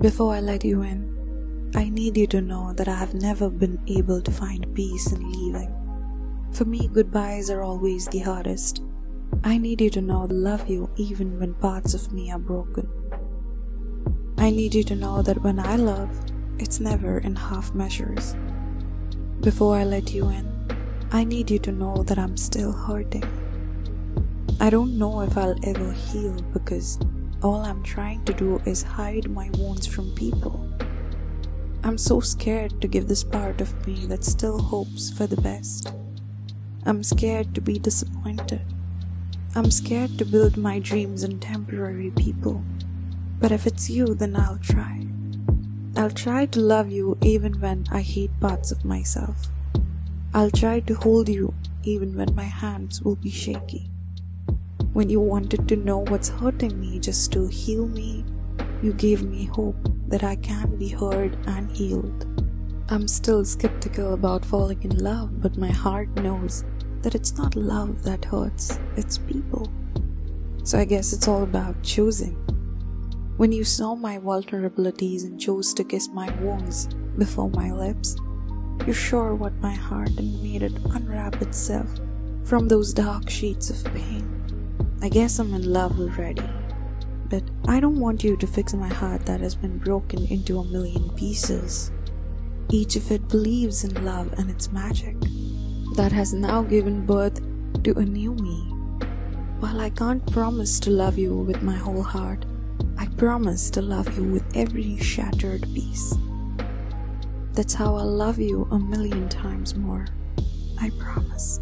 Before I let you in, I need you to know that I have never been able to find peace in leaving. For me, goodbyes are always the hardest. I need you to know I love you even when parts of me are broken. I need you to know that when I love, it's never in half measures. Before I let you in, I need you to know that I'm still hurting. I don't know if I'll ever heal because all I'm trying to do is hide my wounds from people. I'm so scared to give this part of me that still hopes for the best. I'm scared to be disappointed. I'm scared to build my dreams on temporary people. But if it's you, then I'll try. I'll try to love you even when I hate parts of myself. I'll try to hold you even when my hands will be shaky. When you wanted to know what's hurting me just to heal me, you gave me hope that I can be heard and healed. I'm still skeptical about falling in love, but my heart knows that it's not love that hurts, it's people. So I guess it's all about choosing. When you saw my vulnerabilities and chose to kiss my wounds before my lips, you sure what my heart and made it unwrap itself from those dark sheets of pain. I guess I'm in love already. But I don't want you to fix my heart that has been broken into a million pieces. Each of it believes in love and its magic that has now given birth to a new me. While I can't promise to love you with my whole heart, I promise to love you with every shattered piece. That's how I'll love you a million times more. I promise.